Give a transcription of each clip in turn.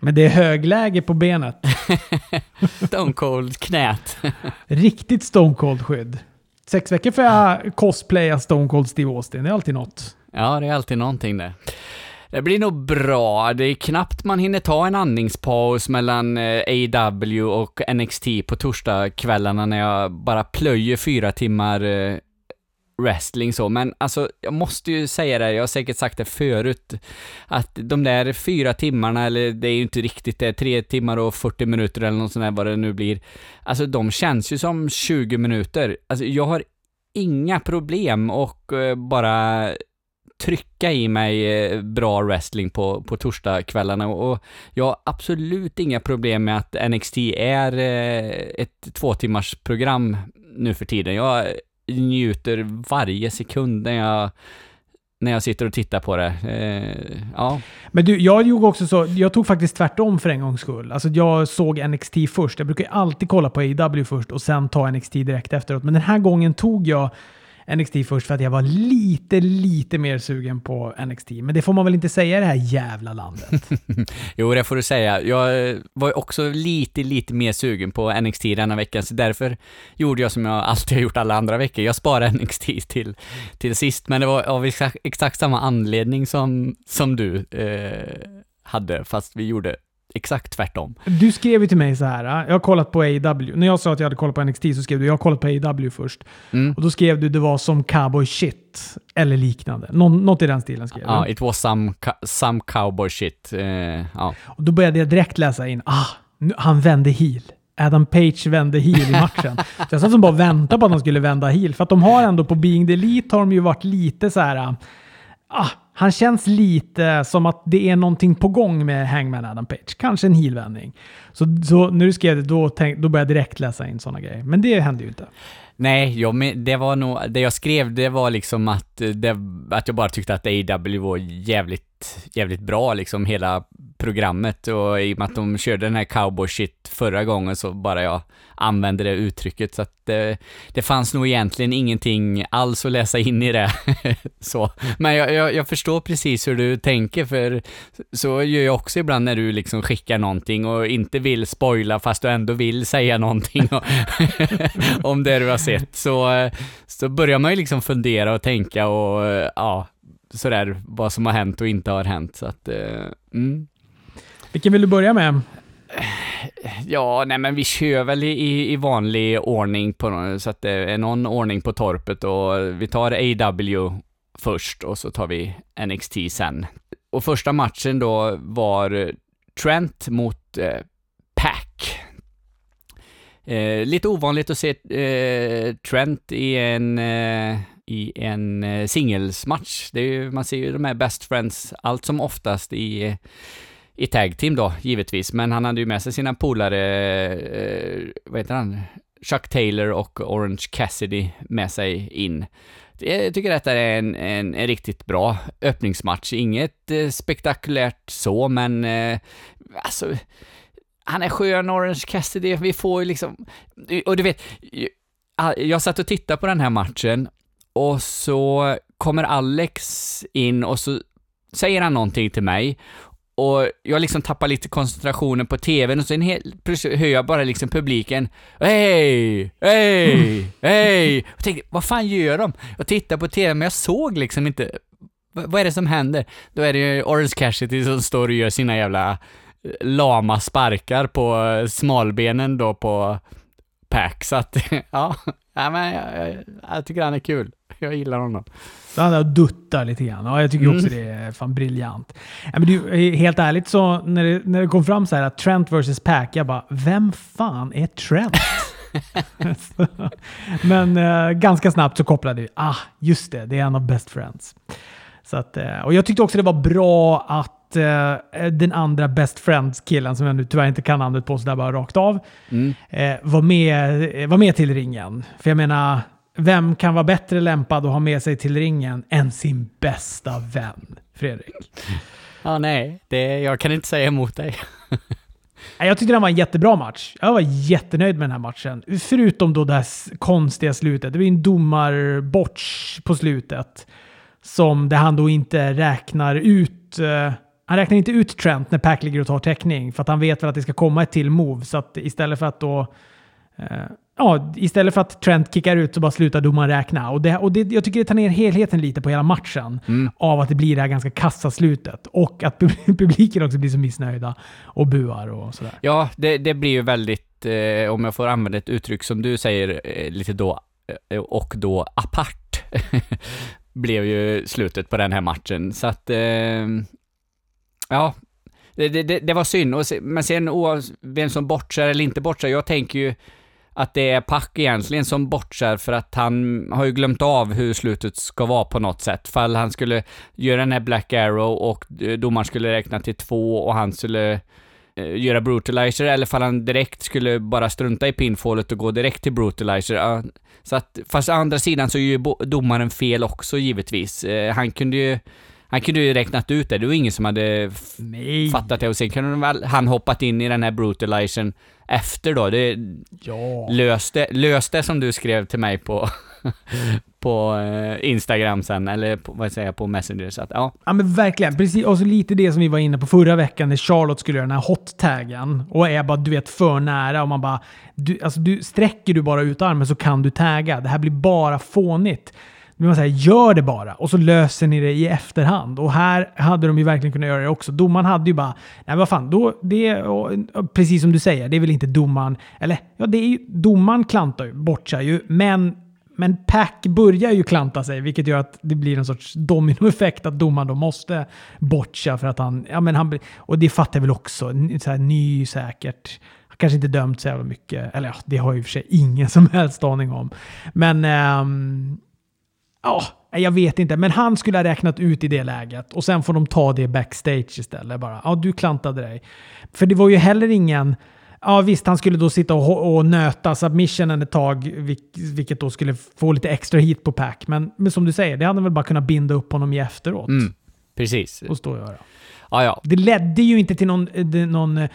Men det är högläge på benet. Stone Cold knät. Riktigt Stone Cold-skydd. Sex veckor får jag cosplaya Stone Cold Steve Austin. Det är alltid något. Ja, det är alltid någonting det. Det blir nog bra. Det är knappt man hinner ta en andningspaus mellan eh, AW och NXT på torsdagskvällarna när jag bara plöjer fyra timmar eh, wrestling så, men alltså jag måste ju säga det, jag har säkert sagt det förut, att de där fyra timmarna, eller det är ju inte riktigt det, tre timmar och 40 minuter eller något sånt där vad det nu blir, alltså de känns ju som 20 minuter. Alltså jag har inga problem och eh, bara trycka i mig eh, bra wrestling på, på torsdagskvällarna och jag har absolut inga problem med att NXT är eh, ett två timmars program nu för tiden. Jag njuter varje sekund när jag när jag sitter och tittar på det. Eh, ja. Men du, jag gjorde också så, jag tog faktiskt tvärtom för en gångs skull. Alltså jag såg NXT först. Jag brukar alltid kolla på AW först och sen ta NXT direkt efteråt. Men den här gången tog jag NXT först för att jag var lite, lite mer sugen på NXT. Men det får man väl inte säga i det här jävla landet? jo, det får du säga. Jag eh, var också lite, lite mer sugen på NXT denna veckan, så därför gjorde jag som jag alltid har gjort alla andra veckor. Jag sparade NXT till, till sist, men det var av exakt, exakt samma anledning som, som du eh, hade, fast vi gjorde exakt tvärtom. Du skrev ju till mig så här. Jag har kollat på AW. När jag sa att jag hade kollat på NXT så skrev du jag har kollat på AW först. Mm. Och då skrev du det var som cowboy shit. Eller liknande. Nå något i den stilen skrev du. Ja, it was some, some cowboy shit. Uh, ja. Och då började jag direkt läsa in. Ah, nu, han vände heel. Adam Page vände heel i matchen. så jag satt som bara väntade på att han skulle vända heel. För att de har ändå på Being the Elite har de ju varit lite så här. Ah, han känns lite som att det är någonting på gång med Hangman Adam Page. Kanske en heelvändning. Så, så när du skrev det, då, tänk, då började jag direkt läsa in sådana grejer. Men det hände ju inte. Nej, jag, det var nog, det jag skrev det var liksom att, eh, det, att jag bara tyckte att AW var jävligt, jävligt bra liksom hela programmet och i och med att de körde den här cowboy shit förra gången så bara jag använde det uttrycket så att det, det fanns nog egentligen ingenting alls att läsa in i det. så. Men jag, jag, jag, förstår precis hur du tänker för så gör jag också ibland när du liksom skickar någonting och inte vill spoila fast du ändå vill säga någonting om det du har sett. Så, så börjar man ju liksom fundera och tänka och ja, sådär vad som har hänt och inte har hänt. Så att, mm. Vilken vill du börja med? Ja, nej men vi kör väl i, i vanlig ordning på så att det är någon ordning på torpet och vi tar AW först och så tar vi NXT sen. Och första matchen då var Trent mot eh, Pack. Eh, lite ovanligt att se eh, Trent i en, eh, i en eh, singelsmatch. Det är ju, man ser ju de här best friends allt som oftast i i tag team då, givetvis, men han hade ju med sig sina polare, eh, vad heter han, Chuck Taylor och Orange Cassidy med sig in. Jag tycker detta är en, en, en riktigt bra öppningsmatch. Inget eh, spektakulärt så, men eh, alltså, han är skön, Orange Cassidy. Vi får ju liksom, och du vet, jag satt och tittade på den här matchen och så kommer Alex in och så säger han någonting till mig och jag liksom tappar lite koncentrationen på tvn och sen helt plötsligt hör jag bara liksom publiken Hej! Hej! Hej! Och tänkte, vad fan gör de? Jag tittar på tvn men jag såg liksom inte vad är det som händer? Då är det ju Orange Cassidy som står och gör sina jävla eh, lama sparkar på eh, smalbenen då på Pack, så att ja, ja men jag, jag, jag tycker han är kul. Jag gillar honom. Så han duttar lite grann. Ja, jag tycker mm. också det är fan briljant. Ja, men du, helt ärligt så när det, när det kom fram så här att Trent vs Pack, jag bara, vem fan är Trent? men eh, ganska snabbt så kopplade vi, ah, just det, det är en av best friends. Så att, eh, och jag tyckte också det var bra att eh, den andra best friends-killen, som jag nu tyvärr inte kan namnet på sådär bara rakt av, mm. eh, var, med, var med till ringen. För jag menar, vem kan vara bättre lämpad att ha med sig till ringen än sin bästa vän, Fredrik? Ja, nej, det, jag kan inte säga emot dig. Jag tyckte det var en jättebra match. Jag var jättenöjd med den här matchen. Förutom då det här konstiga slutet. Det var en domarborts på slutet. Som där han då inte räknar ut uh, han räknar inte ut Trent när Pack ligger och tar täckning för att han vet väl att det ska komma ett till move. Så att istället för att då... Eh, ja, istället för att Trent kickar ut så bara slutar domaren räkna. Och, det, och det, jag tycker det tar ner helheten lite på hela matchen. Mm. Av att det blir det här ganska kassa slutet. Och att publiken också blir så missnöjda och buar och sådär. Ja, det, det blir ju väldigt, eh, om jag får använda ett uttryck som du säger, eh, lite då eh, och då apart. blev ju slutet på den här matchen. Så att, eh, ja, det, det, det, var synd. Och se, men sen vem som bortser eller inte bortser, jag tänker ju att det är Pack egentligen som bortser för att han har ju glömt av hur slutet ska vara på något sätt. Fall han skulle göra den här Black Arrow och eh, domaren skulle räkna till två och han skulle eh, göra brutalizer eller fall han direkt skulle bara strunta i pinfallet och gå direkt till brutalizer. Så att, fast å andra sidan så är ju domaren fel också givetvis. Eh, han kunde ju han kunde ju räknat ut det, det var ingen som hade fattat det och sen kunde väl han hoppat in i den här brutalizern efter då. Det ja. löste, löste som du skrev till mig på på eh, Instagram sen, eller på, vad säger jag, på Messenger. Så att, ja. ja men verkligen. Precis, och så lite det som vi var inne på förra veckan när Charlotte skulle göra den här hot-taggen och är bara, du vet, för nära och man bara... Du, alltså, du, sträcker du bara ut armen så kan du tagga. Det här blir bara fånigt. Man säger, gör det bara och så löser ni det i efterhand. Och här hade de ju verkligen kunnat göra det också. Domaren hade ju bara, nej vad fan, då, det, och, precis som du säger, det är väl inte domaren, eller ja, det är ju, domaren klantar ju bort sig ju, men men Pack börjar ju klanta sig, vilket gör att det blir en sorts dominoeffekt att domaren då måste botcha för att han... Ja, men han och det fattar jag väl också. Så här, ny säkert. Han kanske inte dömt så jävla mycket. Eller ja, det har ju för sig ingen som helst aning om. Men... Um, Ja, jag vet inte. Men han skulle ha räknat ut i det läget och sen får de ta det backstage istället. Bara, ja, du klantade dig. För det var ju heller ingen... Ja visst, han skulle då sitta och, och nöta submissionen ett tag, vilket då skulle få lite extra hit på pack. Men, men som du säger, det hade väl bara kunnat binda upp honom i efteråt. Mm, precis. Och stå och göra. Ja, ja. Det ledde ju inte till någon, någon eh,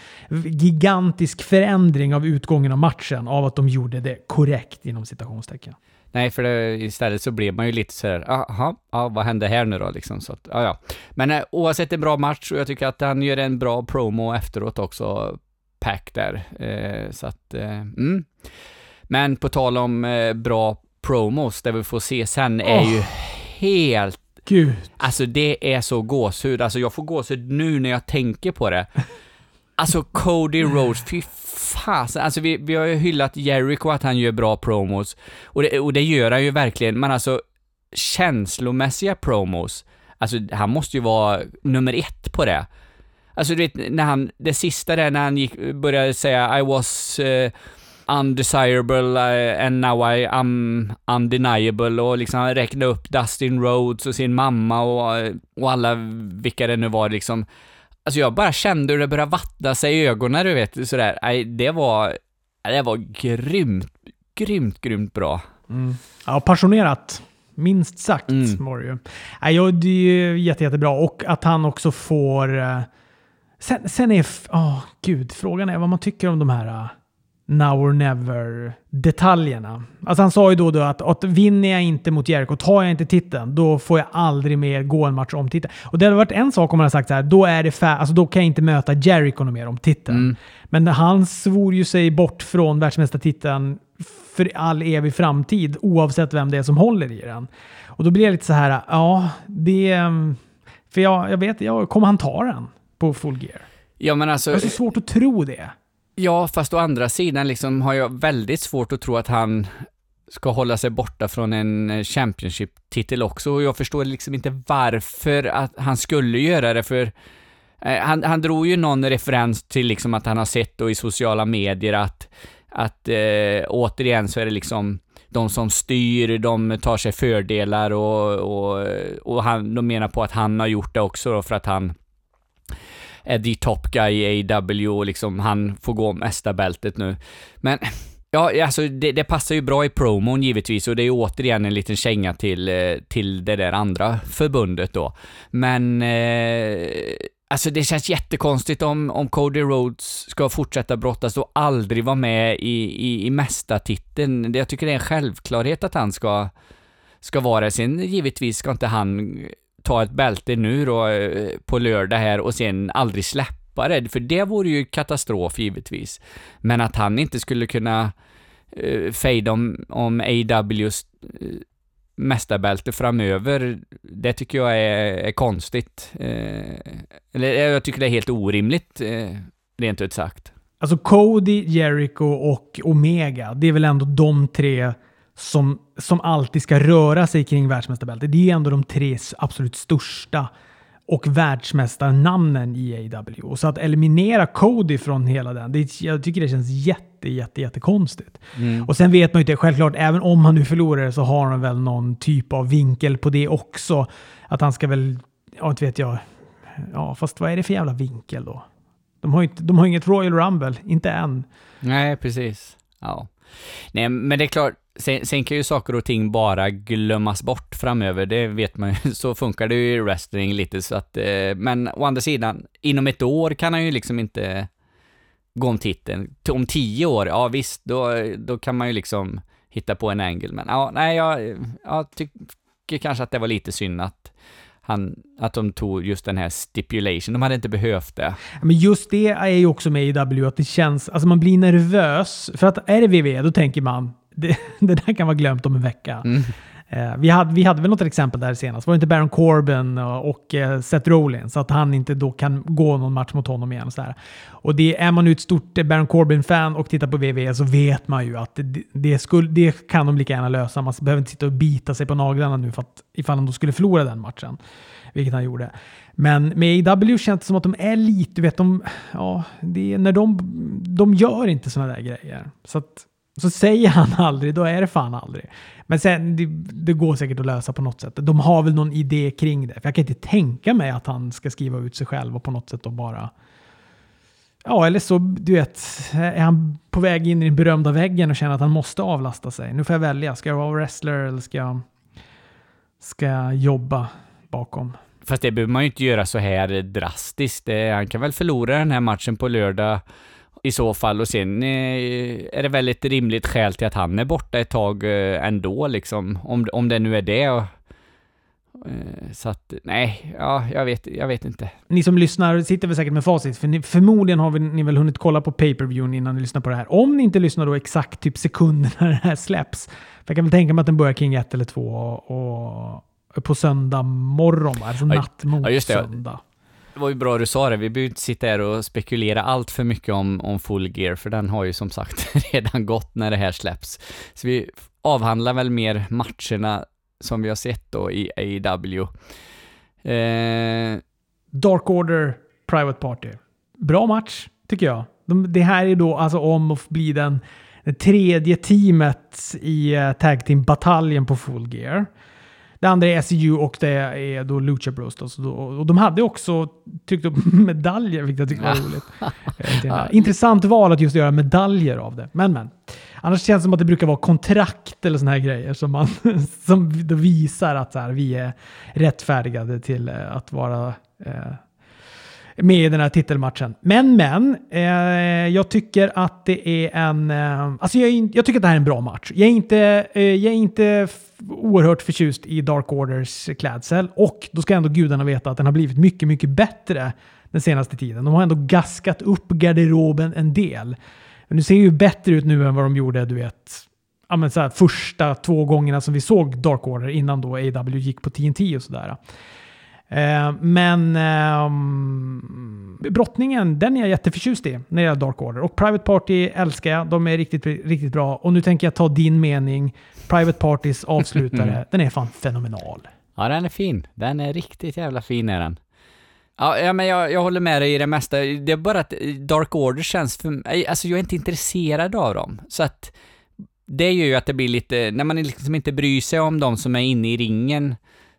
gigantisk förändring av utgången av matchen av att de gjorde det korrekt inom citationstecken. Nej, för det, istället så blev man ju lite sådär, jaha, ja, vad hände här nu då liksom? Så att, ja, ja. Men eh, oavsett en bra match och jag tycker att han gör en bra promo efteråt också, Pack där. Eh, så att, eh, mm. Men på tal om eh, bra promos, det vi får se sen är oh. ju helt Gud. Alltså det är så gåshud, alltså jag får gåshud nu när jag tänker på det. Alltså Cody Rhodes, fy fasen. Alltså vi, vi har ju hyllat Jericho att han gör bra promos. Och det, och det gör han ju verkligen, men alltså känslomässiga promos. Alltså han måste ju vara nummer ett på det. Alltså du vet, när han, det sista där när han gick, började säga I was uh, undesirable uh, and now I am undeniable och liksom han räknade upp Dustin Rhodes och sin mamma och, och alla vilka det nu var liksom. Alltså jag bara kände hur det började vattna sig i ögonen, du vet, sådär. Nej, det var, det var grymt, grymt, grymt bra. Mm. Ja, passionerat. Minst sagt mm. var det ju. Ja, det är ju jätte, jättebra. Och att han också får... Eh, sen, sen är... Oh, gud, frågan är vad man tycker om de här eh, now or never detaljerna. Alltså han sa ju då, då att, att vinner jag inte mot Jericho, tar jag inte titeln, då får jag aldrig mer gå en match om titeln. Och det hade varit en sak om man hade sagt så här, då, är det alltså då kan jag inte möta Jericho mer om titeln. Mm. Men han svor ju sig bort från världsmästartiteln för all evig framtid, oavsett vem det är som håller i den. Och då blir jag lite så här, ja, det... För jag, jag vet, jag, kommer han ta den på full gear? Ja, men alltså... Det är så svårt att tro det. Ja, fast å andra sidan liksom har jag väldigt svårt att tro att han ska hålla sig borta från en eh, Championship-titel också. Och jag förstår liksom inte varför att han skulle göra det för eh, han, han drog ju någon referens till liksom att han har sett då i sociala medier att, att eh, återigen så är det liksom de som styr, de tar sig fördelar och, och, och han, de menar på att han har gjort det också då för att han är the top guy i AW och liksom han får gå mästarbältet nu. Men Ja, alltså det, det, passar ju bra i promon givetvis och det är ju återigen en liten känga till, eh, till det där andra förbundet då. Men eh, alltså det känns jättekonstigt om, om Cody Rhodes ska fortsätta brottas och aldrig vara med i, i, i mästartiteln. Jag tycker det är en självklarhet att han ska, ska vara det. Sen givetvis ska inte han ta ett bälte nu då eh, på lördag här och sen aldrig släppa det, för det vore ju katastrof givetvis. Men att han inte skulle kunna uh, fejda om, om AWs uh, eh, mästarbälte framöver, det tycker jag är, är konstigt. Eh, eller jag tycker det är helt orimligt, eh, rent ut sagt. Alltså Cody, Jericho och Omega, det är väl ändå de tre som, som alltid ska röra sig kring världsmästarbältet. Det är ändå de tre absolut största och världsmästarnamnen i AW. Och så att eliminera Cody från hela den, det, jag tycker det känns jätte, jätte, jättekonstigt. Mm. Och sen vet man ju inte, självklart, även om han nu förlorar så har han väl någon typ av vinkel på det också. Att han ska väl, ja inte vet jag, ja fast vad är det för jävla vinkel då? De har inte, de har inget Royal Rumble, inte än. Nej, precis. Ja. Nej, men det är klart, sen, sen, kan ju saker och ting bara glömmas bort framöver, det vet man ju. Så funkar det ju i wrestling lite, så att, eh, men å andra sidan, inom ett år kan han ju liksom inte gå om titeln. Om tio år, ja visst, då, då kan man ju liksom hitta på en angle, men ja, nej, jag, jag tycker kanske att det var lite synd att han, att de tog just den här stipulation. De hade inte behövt det. Men just det är ju också med i W, att det känns... Alltså man blir nervös. För att är det WWE, då tänker man det, det där kan vara glömt om en vecka. Mm. Eh, vi, hade, vi hade väl något exempel där senast. Var det inte Baron Corbin och, och eh, Seth Rollins? Så att han inte då kan gå någon match mot honom igen. Och, så där. och det, är man nu ett stort Baron Corbin-fan och tittar på WWE så vet man ju att det, det, skulle, det kan de lika gärna lösa. Man behöver inte sitta och bita sig på naglarna nu för att, ifall han då skulle förlora den matchen. Vilket han gjorde. Men med AW känns det som att de är lite, du vet, de, ja, det, när de, de gör inte sådana där grejer. Så att så säger han aldrig, då är det fan aldrig. Men sen, det, det, går säkert att lösa på något sätt. De har väl någon idé kring det. För jag kan inte tänka mig att han ska skriva ut sig själv och på något sätt då bara... Ja, eller så, du vet, är han på väg in i den berömda väggen och känner att han måste avlasta sig. Nu får jag välja. Ska jag vara wrestler eller ska jag, ska jag jobba bakom? Fast det behöver man ju inte göra så här drastiskt. Eh, han kan väl förlora den här matchen på lördag i så fall och sen eh, är det väl ett rimligt skäl till att han är borta ett tag eh, ändå liksom, om, om det nu är det. Eh, så att, nej, ja, jag vet, jag vet inte. Ni som lyssnar sitter väl säkert med facit, för ni, förmodligen har ni väl hunnit kolla på pay per view innan ni lyssnar på det här. Om ni inte lyssnar då exakt typ sekunder när det här släpps. För jag kan väl tänka mig att den börjar kring ett eller två och, och på söndag morgon, alltså natt mot ja, just det. söndag. Det var ju bra du sa det, vi behöver inte sitta här och spekulera allt för mycket om, om Full Gear, för den har ju som sagt redan gått när det här släpps. Så vi avhandlar väl mer matcherna som vi har sett då i AEW. Eh... Dark Order Private Party. Bra match, tycker jag. De, det här är då alltså om att bli den, det tredje teamet i uh, Tag Team-bataljen på Full Gear. Det andra är SEU och det är då Lucha Bros. Då, och de hade också tryckt upp medaljer, vilket jag tycker var roligt. Intressant val att just göra medaljer av det. Men men. Annars känns det som att det brukar vara kontrakt eller såna här grejer som, man, som visar att så här, vi är rättfärdigade till eh, att vara eh, med i den här titelmatchen. Men, men. Eh, jag tycker att det är en... Eh, alltså jag, jag, tycker att det här är en bra match. Jag är inte, eh, jag är inte oerhört förtjust i Dark Orders klädsel. Och då ska ändå gudarna veta att den har blivit mycket, mycket bättre den senaste tiden. De har ändå gaskat upp garderoben en del. Men det ser ju bättre ut nu än vad de gjorde, du vet, ja, men så här, första två gångerna som vi såg Dark Order innan då AW gick på TNT och sådär. Eh, men eh, brottningen, den är jag jätteförtjust i när det gäller Dark Order. Och Private Party älskar jag. De är riktigt, riktigt bra. Och nu tänker jag ta din mening. Private Partys avslutare, mm. den är fan fenomenal. Ja, den är fin. Den är riktigt jävla fin är den. Ja, ja men jag, jag håller med dig i det mesta. Det är bara att Dark Order känns för mig, alltså jag är inte intresserad av dem. Så att det gör ju att det blir lite, när man liksom inte bryr sig om de som är inne i ringen,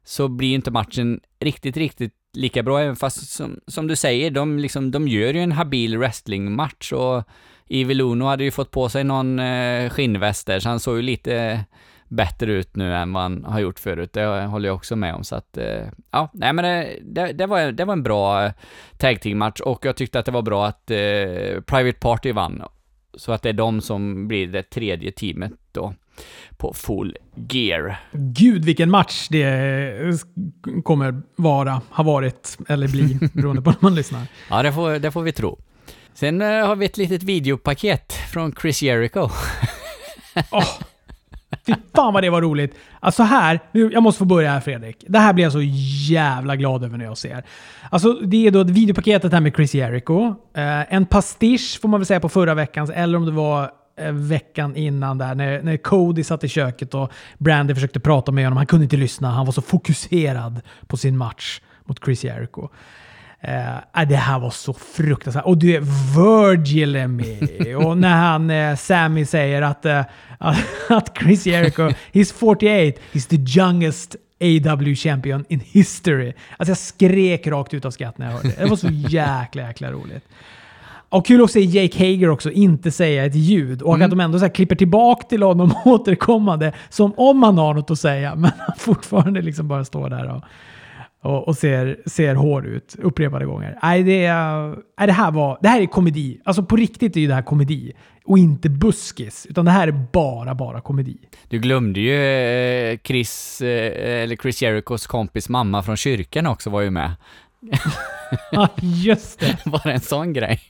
så blir inte matchen riktigt, riktigt lika bra, även fast som, som du säger, de, liksom, de gör ju en habil wrestlingmatch och Evil Uno hade ju fått på sig någon eh, skinnväst där, så han såg ju lite bättre ut nu än vad han har gjort förut. Det håller jag också med om. Så att, eh, ja, nej men det, det, det, var, det var en bra eh, tag team-match och jag tyckte att det var bra att eh, Private Party vann. Så att det är de som blir det tredje teamet då på Full Gear. Gud vilken match det kommer vara, har varit eller bli, beroende på när man lyssnar. Ja, det får, det får vi tro. Sen uh, har vi ett litet videopaket från Chris Jericho. oh, fy fan vad det var roligt. Alltså här, nu, jag måste få börja här Fredrik. Det här blir jag så jävla glad över när jag ser. Alltså det är då videopaketet här med Chris Jericho. Uh, en pastisch får man väl säga på förra veckans, eller om det var Eh, veckan innan där när, när Cody satt i köket och Brandy försökte prata med honom. Han kunde inte lyssna. Han var så fokuserad på sin match mot Chris Jericho. Eh, äh, det här var så fruktansvärt. Och du är Virgil är med. och när han, eh, Sammy säger att, eh, att Chris Jericho, he's 48, he's the youngest AW champion in history. Alltså jag skrek rakt ut av skratt när jag hörde det. Det var så jäkla, jäkla roligt. Och kul att se Jake Hager också inte säga ett ljud och mm. att de ändå så klipper tillbaka till honom återkommande som om han har något att säga men han fortfarande liksom bara står där och och, och, ser, ser hård ut upprepade gånger. Nej, det, nej, det, här var, det här är komedi. Alltså på riktigt är ju det här komedi. Och inte buskis. Utan det här är bara, bara komedi. Du glömde ju eh, Chris, eh, eller Chris Jerichos kompis mamma från kyrkan också var ju med. Ja, just det. Var det en sån grej?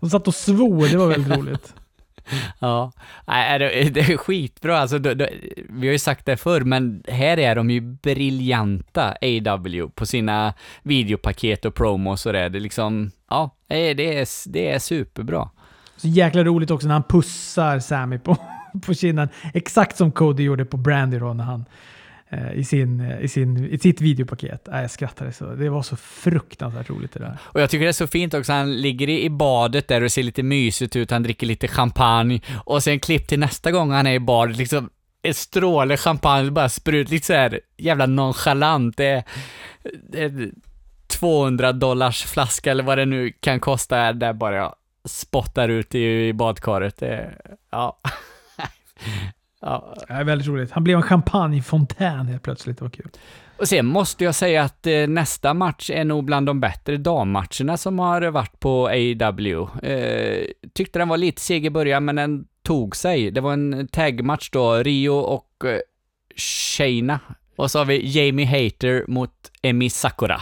De satt och svor, det var väldigt roligt. Ja, det är skitbra. Alltså, vi har ju sagt det förr, men här är de ju briljanta, AW, på sina videopaket och promos och det. Det är liksom, ja, det är, det är superbra. Så jäkla roligt också när han pussar Sammy på, på kinden. Exakt som Cody gjorde på Brandy då när han Eh, i, sin, eh, i, sin, i sitt videopaket. Äh, jag skrattade så. Det var så fruktansvärt roligt det där. Och jag tycker det är så fint också, han ligger i badet där och ser lite mysigt ut, han dricker lite champagne och sen klipp till nästa gång han är i badet, liksom en stråle champagne bara sprut lite så här jävla nonchalant. Det är, det 200 dollars flaska eller vad det nu kan kosta där bara jag spottar ut i, i badkaret. Det, ja. Ja. Det är väldigt roligt. Han blev en champagnefontän helt plötsligt. Det var kul. Och sen måste jag säga att eh, nästa match är nog bland de bättre dammatcherna som har varit på AW. Eh, tyckte den var lite seg i början, men den tog sig. Det var en tagmatch då, Rio och eh, Shayna. Och så har vi Jamie Hater mot Emi Sakura.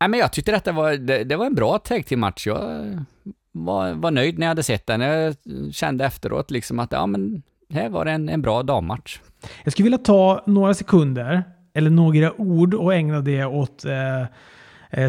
Nej, men jag tyckte detta var, det, det var en bra tag till match. Jag var, var nöjd när jag hade sett den. Jag kände efteråt liksom att, ja men här var det en, en bra dammatch. Jag skulle vilja ta några sekunder, eller några ord, och ägna det åt eh, eh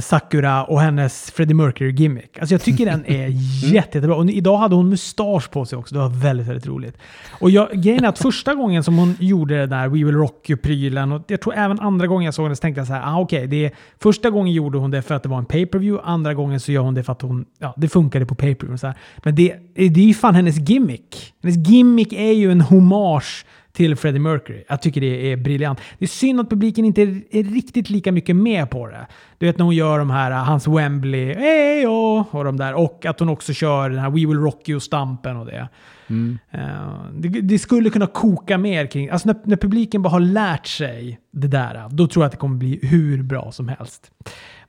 Sakura och hennes Freddie Mercury-gimmick. Alltså jag tycker den är mm. jätte, jättebra. Och idag hade hon mustasch på sig också. Det var väldigt, väldigt roligt. Och jag, grejen är att första gången som hon gjorde det där We Will Rock You-prylen, och jag tror även andra gången jag såg den så tänkte jag så här, ah, okej, okay, första gången gjorde hon det för att det var en pay-per-view, andra gången så gör hon det för att hon, ja, det funkade på pay-per-view. Men det, det är ju fan hennes gimmick. Hennes gimmick är ju en hommage till Freddie Mercury. Jag tycker det är briljant. Det är synd att publiken inte är, riktigt lika mycket med på det. Du vet när hon gör de här, uh, hans Wembley, hey och de där. Och att hon också kör den här We Will Rock You-stampen och det. Mm. Uh, det, det, skulle kunna koka mer kring... Alltså när, när, publiken bara har lärt sig det där, då tror jag att det kommer bli hur bra som helst.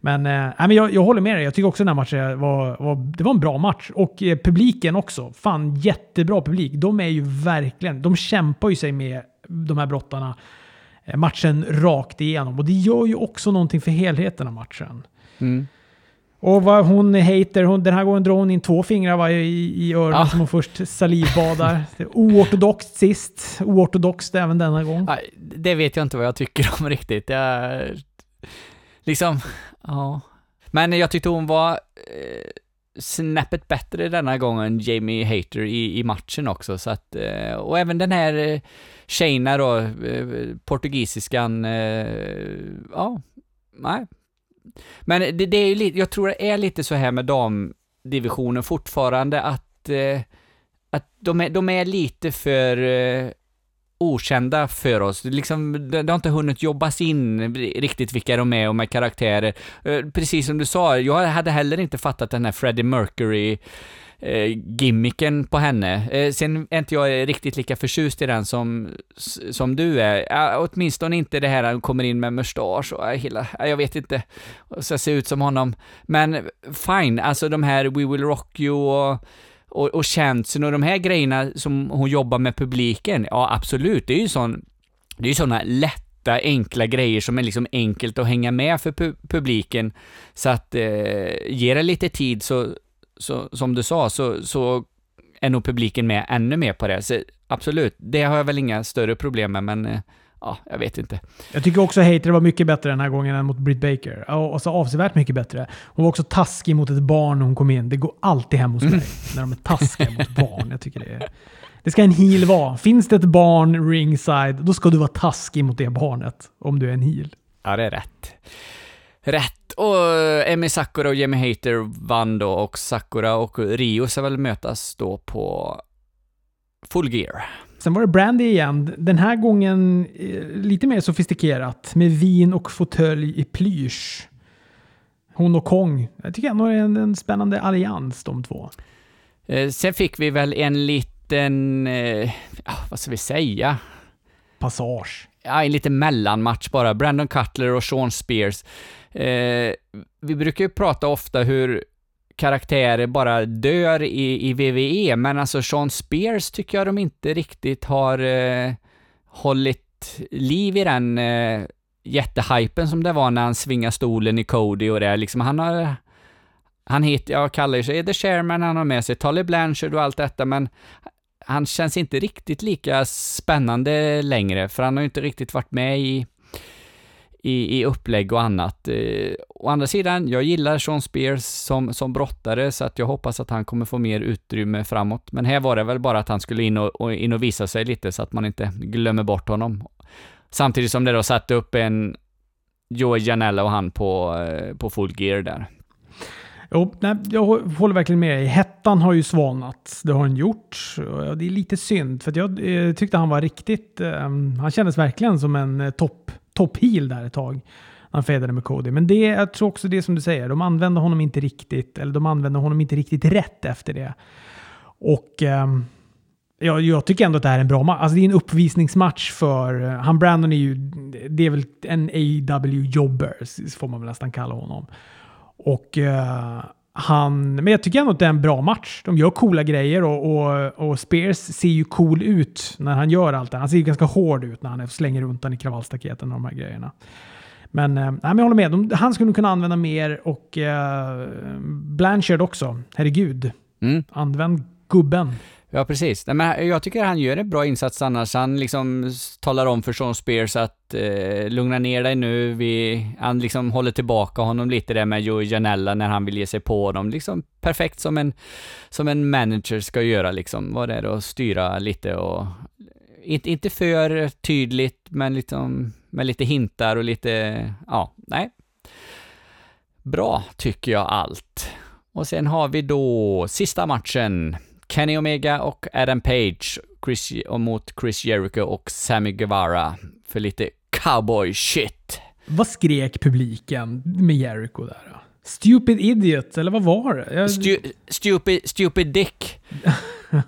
Men, äh, men jag, jag håller med dig. Jag tycker också den här matchen var, var, det var en bra match. Och eh, publiken också. Fan, jättebra publik. De är ju verkligen... De kämpar ju sig med de här brottarna eh, matchen rakt igenom. Och det gör ju också någonting för helheten av matchen. Mm. Och vad hon hater, hon, den här gången drar hon in två fingrar va, i, i öronen ah. som hon först salivbadar. Oortodoxt sist, oortodoxt även denna gång. Det vet jag inte vad jag tycker om riktigt. Jag, liksom, Ja. Men jag tyckte hon var eh, snäppet bättre denna gången, Jamie Hater, i, i matchen också. Så att, eh, och även den här eh, Shayna då, eh, portugisiskan, eh, ja, nej. Men det, det är ju lite, jag tror det är lite så här med damdivisionen fortfarande att, eh, att de är, de är lite för eh, okända för oss. Liksom, det, det har inte hunnit jobbas in riktigt vilka de är och med karaktärer. Eh, precis som du sa, jag hade heller inte fattat den här Freddie Mercury-gimmicken eh, på henne. Eh, sen är inte jag riktigt lika förtjust i den som, som du är. Åtminstone inte det här att han kommer in med mustasch och hela, jag vet inte, så ser ut som honom. Men fine, alltså de här We Will Rock You och och, och känslan och de här grejerna som hon jobbar med publiken, ja absolut, det är ju sån, det är ju sådana lätta, enkla grejer som är liksom enkelt att hänga med för pu publiken. Så att eh, ge det lite tid så, så, som du sa, så, så är nog publiken med ännu mer på det. Så absolut, det har jag väl inga större problem med, men eh, ja, jag vet inte. Jag tycker också Hater var mycket bättre den här gången än mot Britt Baker. Och så avsevärt mycket bättre. Hon var också taskig mot ett barn när hon kom in. Det går alltid hem hos mig när de är taskiga mot barn. Jag tycker det är... Det ska en heel vara. Finns det ett barn ringside, då ska du vara taskig mot det barnet. Om du är en heel. Ja, det är rätt. Rätt. Och Emi Sakura och Jamie Hater vann då och Sakura och Rio ska väl mötas då på Full Gear. Sen var det Brandy igen. Den här gången eh, lite mer sofistikerat med vin och fåtölj i plysch. Hon och Kong. Jag tycker ändå det är en, en spännande allians de två. Eh, sen fick vi väl en liten, eh, vad ska vi säga? Passage. Ja, en liten mellanmatch bara. Brandon Cutler och Sean Spears. Eh, vi brukar ju prata ofta hur karaktärer bara dör i, i VVE, men alltså Sean Spears tycker jag de inte riktigt har eh, hållit liv i den eh, jättehypen som det var när han svingade stolen i Cody och det liksom. Han har han hit, jag kallar sig The Chairman, han har med sig Tolly Blanchard och allt detta, men han känns inte riktigt lika spännande längre, för han har ju inte riktigt varit med i i, i upplägg och annat. Eh, å andra sidan, jag gillar Sean Spears som, som brottare, så att jag hoppas att han kommer få mer utrymme framåt. Men här var det väl bara att han skulle in och, och, in och visa sig lite, så att man inte glömmer bort honom. Samtidigt som det då satte upp en Joey Janella och han på, eh, på full gear där. Jo, nej, jag håller verkligen med dig. Hettan har ju svalnat. Det har den gjort. Det är lite synd, för jag eh, tyckte han var riktigt... Eh, han kändes verkligen som en eh, topp toppheel där ett tag. Han fadade med Cody. Men det, jag tror också det som du säger, de använde honom inte riktigt, eller de använde honom inte riktigt rätt efter det. Och ehm, um, jag, jag tycker ändå att det här är en bra match. Alltså det är en uppvisningsmatch för... Uh, han Brandon är ju... Det är väl en AW-jobber, får man väl nästan kalla honom. Och uh, han... Men jag tycker ändå att det är en bra match. De gör coola grejer och, och, och Spears ser ju cool ut när han gör allt det Han ser ju ganska hård ut när han slänger runt den i kravallstaketen och de här grejerna. Men, äh, men jag håller med. De, han skulle kunna använda mer och äh, Blanchard också. Herregud. Mm. Använd gubben. Ja, precis. men jag tycker han gör en bra insats annars. Han liksom talar om för Sean Spears att eh, lugna ner dig nu. Vi, han liksom håller tillbaka honom lite där med Joey Janella när han vill ge sig på dem. Liksom perfekt som en, som en manager ska göra liksom. Vad det är och styra lite och inte, inte för tydligt, men liksom med lite hintar och lite, ja, nej. Bra, tycker jag allt. Och sen har vi då sista matchen. Kenny Omega och Adam Page Chris, mot Chris Jericho och Sammy Guevara för lite cowboy shit. Vad skrek publiken med Jericho där då? Stupid idiot, eller vad var det? Jag... Stu, stupid, stupid dick.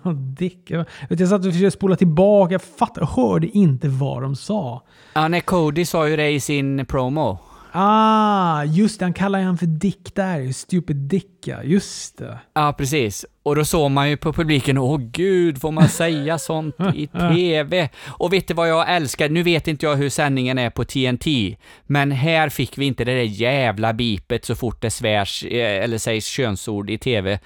dick. Jag, vet, jag satt och försökte spola tillbaka. Jag fattade, hörde inte vad de sa. Ja, nej, Cody sa ju det i sin promo. Ah, just det. Han kallar han för Dick där. Stupid Dick, ja. Just det. Ja, precis. Och då såg man ju på publiken, åh gud, får man säga sånt i TV? Och vet du vad jag älskar? Nu vet inte jag hur sändningen är på TNT, men här fick vi inte det där jävla bipet så fort det svärs eh, eller sägs könsord i TV.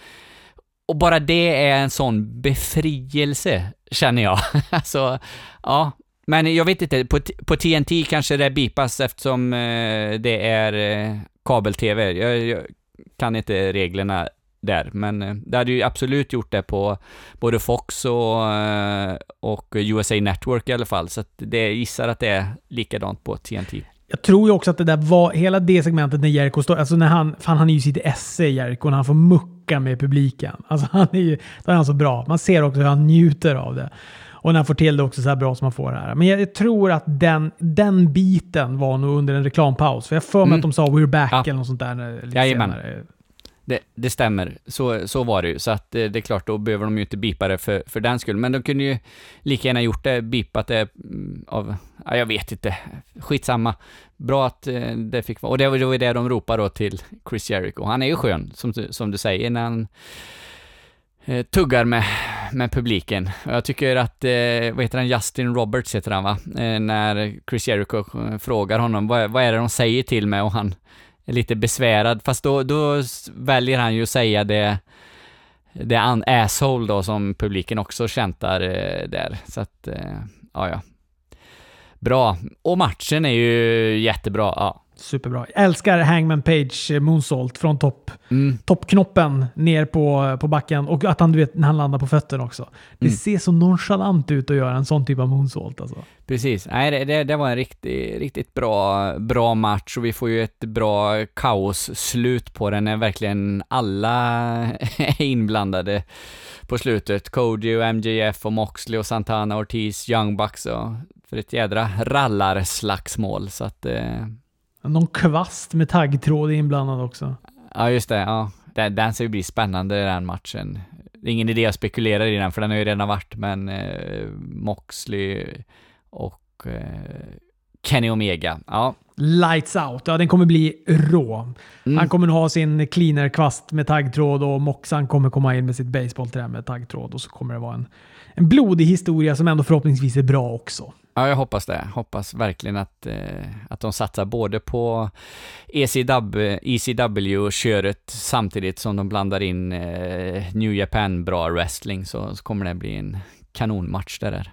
Och bara det är en sån befrielse, känner jag. alltså, ja, men jag vet inte, på, på TNT kanske det bipas eftersom eh, det är eh, kabel-tv. Jag, jag, kan inte reglerna där, men eh, det hade ju absolut gjort det på både Fox och, eh, och USA Network i alla fall, så att det gissar att det är likadant på TNT. Jag tror ju också att det där var, hela det segmentet när Jerko står, alltså när han, fan han är ju sitt esse Jerko, när han får mucka med publiken. Alltså han är ju, då är han så bra. Man ser också hur han njuter av det. Och när han får till det också så här bra som han får det här. Men jag, tror att den, den biten var nog under en reklampaus. För jag för mig mm. att de sa “We're back” ja. eller något sånt där lite Jajamän. senare. Det, det, stämmer, så, så var det ju. Så att det, eh, det är klart, då behöver de ju inte bipa det för, för den skull. Men de kunde ju lika gärna gjort det, bipat det mm, av, ja, jag vet inte, skitsamma. Bra att eh, det fick vara, och det var ju det de ropade då till Chris Jericho. Han är ju skön, som, som du säger, när han eh, Eh, tuggar med, med publiken. Och jag tycker att, eh, vad heter han, Justin Roberts heter han va? Eh, när Chris Jericho eh, frågar honom, vad, vad är det de säger till mig? Och han är lite besvärad, fast då, då väljer han ju att säga det, det är asshole då som publiken också käntar eh, där. Så att, eh, ja ja. Bra. Och matchen är ju jättebra, ja. Superbra. Jag älskar Hangman Page eh, Moonsault från topp, Mm. toppknoppen ner på, på backen och att han, du vet, när han landar på fötterna också. Det Mm. ser så nonchalant ut att göra en sån typ av Moonsault alltså. Precis. Nej, det, det, det var en riktigt, riktigt bra, bra match och vi får ju ett bra kaosslut på den när verkligen alla är inblandade på slutet. Cody och MJF och Moxley och Santana Ortiz, Young Bucks och för ett jädra rallarslagsmål så att eh, Någon kvast med taggtråd inblandad också. Ja, just det. Ja. Den, den ska ju bli spännande den matchen. Det är ingen idé att spekulera i den, för den har ju redan varit, men eh, Moxley och eh, Kenny Omega. Ja. Lights out. Ja, den kommer bli rå. Mm. Han kommer ha sin cleaner-kvast med taggtråd och Moxan kommer komma in med sitt baseballträ med taggtråd och så kommer det vara en, en blodig historia som ändå förhoppningsvis är bra också. Ja, jag hoppas det. Hoppas verkligen att, eh, att de satsar både på E ECW, ECW-köret samtidigt som de blandar in eh, New Japan bra wrestling, så, så kommer det bli en kanonmatch det där.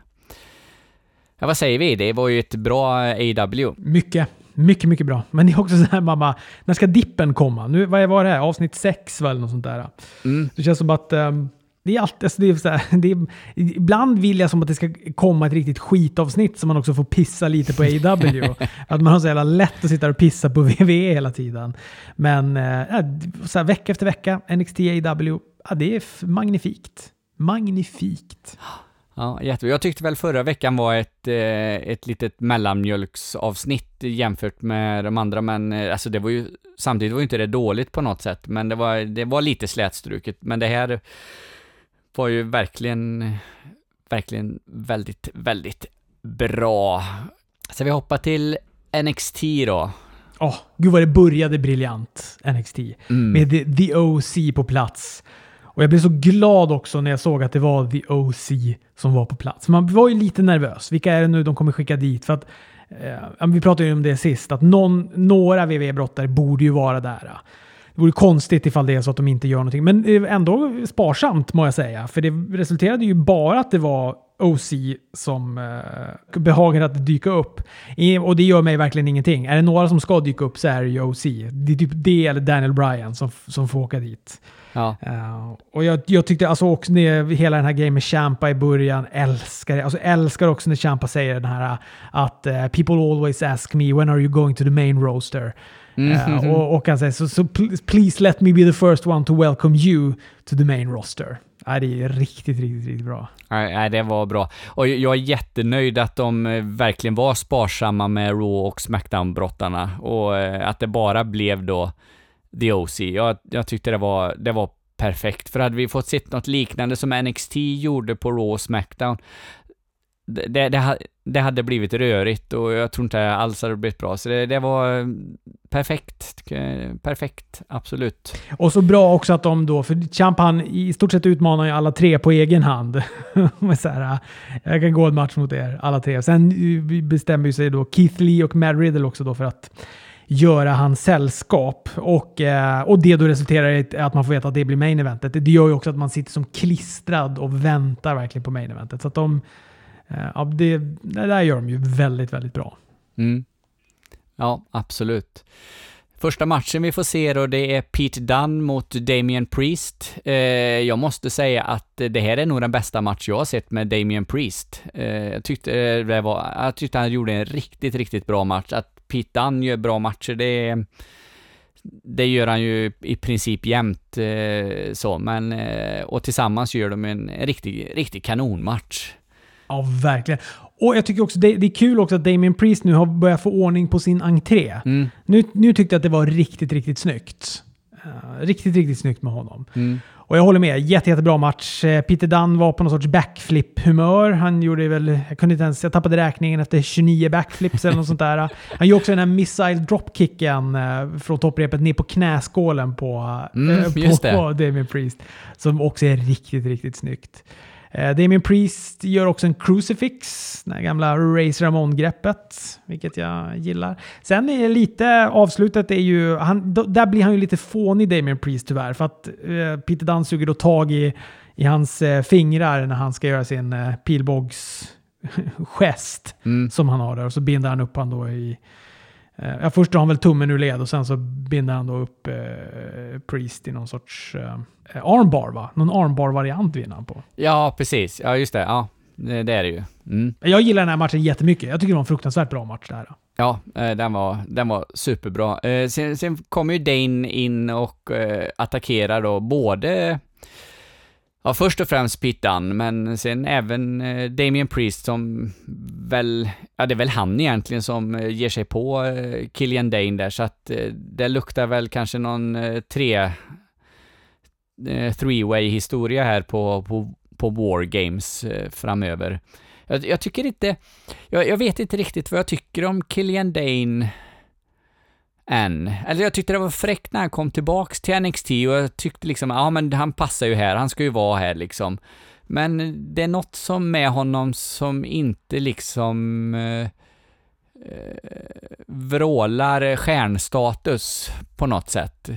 Ja, vad säger vi? Det var ju ett bra AW. Mycket, mycket, mycket bra. Men det är också så här, mamma, när ska dippen komma? Nu, vad var det här? Avsnitt 6 eller något sånt där? Mm. Det känns som att ehm, det är alltid, alltså det är så här, det är, ibland vill jag som att det ska komma ett riktigt skitavsnitt så man också får pissa lite på AW. att man har så jävla lätt att sitta och pissa på WWE hela tiden. Men eh, så här, vecka efter vecka, NXT AW, ja, det är magnifikt. Magnifikt. Ja, jättebra. Jag tyckte väl förra veckan var ett, eh, ett litet mellanmjölksavsnitt jämfört med de andra, men eh, alltså det var ju, samtidigt var ju inte det dåligt på något sätt, men det var, det var lite slätstruket. Men det här var ju verkligen, verkligen väldigt, väldigt bra. Så vi hoppar till NXT då. Åh, gud vad det började briljant, NXT. Mm. Med the, the OC på plats. Och jag blev så glad också när jag såg att det var The OC som var på plats. Man var ju lite nervös. Vilka är det nu de kommer skicka dit? För att, eh, vi pratade ju om det sist, att någon, några WWE-brottare borde ju vara där. Vore konstigt ifall det är så att de inte gör någonting. Men eh, ändå sparsamt må jag säga. För det resulterade ju bara att det var OC som eh, behagade att dyka upp. I, och det gör mig verkligen ingenting. Är det några som ska dyka upp så är det ju OC. Det är typ det eller Daniel Bryan som, som får åka dit. Ja. Uh, och jag, jag tyckte alltså också när hela den här grejen med Champa i början, älskar det. Alltså älskar också när Champa säger den här att uh, “People always ask me when are you going to the main roster?” Mhm. Uh, och, och han säger så, so, pl- “Please let me be the first one to welcome you to the main roster”. Ja, det är riktigt, riktigt, riktigt bra. Nej, det var bra. Och jag är jättenöjd att de eh, verkligen var sparsamma med Raw och Smackdown-brottarna och eh, att det bara blev då The OC. Jag, jag tyckte det var, det var perfekt, för hade vi fått sett något liknande som NXT gjorde på Raw och Smackdown, det, det, det, hade blivit rörigt och jag tror inte alls hade blivit bra. Så det, det var eh, perfekt. Perfekt, absolut. Och så bra också att de då, för Champ han i stort sett utmanar ju alla tre på egen hand. Så här, eh, jag kan gå en match mot er, alla tre. Sen eh, bestämmer ju sig då Keith Lee och Matt Riddle också då för att göra hans sällskap. Och, och det då resulterar i att man får veta att det blir main eventet. Det gör ju också att man sitter som klistrad och väntar verkligen på main eventet. Så att de, Eh, ja, det, det där gör de ju väldigt, väldigt bra. Mm. Ja, absolut. Första matchen vi får se då, det är Pete Dunn mot Damien Priest. Eh, jag måste säga att det här är nog den bästa match jag har sett med Damien Priest. Eh, jag, tyckte eh, det var, jag tyckte han gjorde en riktigt, riktigt bra match. Att Pete Dunn gör bra matcher, det, det gör han ju i princip jämt eh, så, men eh, och tillsammans gör de en, en riktig, riktig kanonmatch. Ja, verkligen. Och jag tycker också det, det är kul också att Damien Priest nu har börjat få ordning på sin entré. Mm, Nu, nu tyckte jag att det var riktigt, riktigt snyggt. Eh, riktigt, riktigt snyggt med honom. mm, Och jag håller med. Jätte, jättebra match. Eh, Peter Dunn var på någon sorts backflip-humör. Han gjorde väl... Jag kunde inte ens... Jag tappade räkningen efter 29 backflips eller något sånt där. Han gjorde också den här missile dropkicken eh, från topprepet ner på knäskålen på, Mm, på det. Damien Priest. Som också är riktigt, riktigt snyggt. Eh, Damien Priest gör också en crucifix, det gamla Race Ramon-greppet, vilket jag gillar. Sen är lite, avslutet är ju, han, då- där blir han ju lite fånig Damien Priest tyvärr, för att eh, Peter Dunn suger då tag i, i hans eh, fingrar när han ska göra sin eh, pilbågsgest Mm. som han har där och så binder han upp han då i... Eh, ja, först drar han väl tummen ur led och sen så binder han då upp eh, Priest i någon sorts eh, armbar va? Någon armbar-variant vinner han på. Ja, precis. Ja, just det. Ja, det, det är det ju. Mm. Jag gillar den här matchen jättemycket. Jag tycker det var en fruktansvärt bra match det här. Ja, eh, den var, den var superbra. Eh, Sen, sen kommer ju Dane in och eh, attackerar då både, ja först och främst Pete Dunne, men sen även eh, Damien Priest som väl, ja det är väl han egentligen som eh, ger sig på eh, Killian Dane där, så att eh, det luktar väl kanske någon eh, tre, eh, three-way historia här på, på, på War Games eh, framöver. Jag, jag tycker inte, jag, jag vet inte riktigt vad jag tycker om Killian Dane än. Eller jag tyckte det var fräckt när han kom tillbaks till NXT och jag tyckte liksom, ja men han passar ju här, han ska ju vara här liksom. Men det är något som med honom som inte liksom eh, eh, vrålar stjärnstatus på något sätt.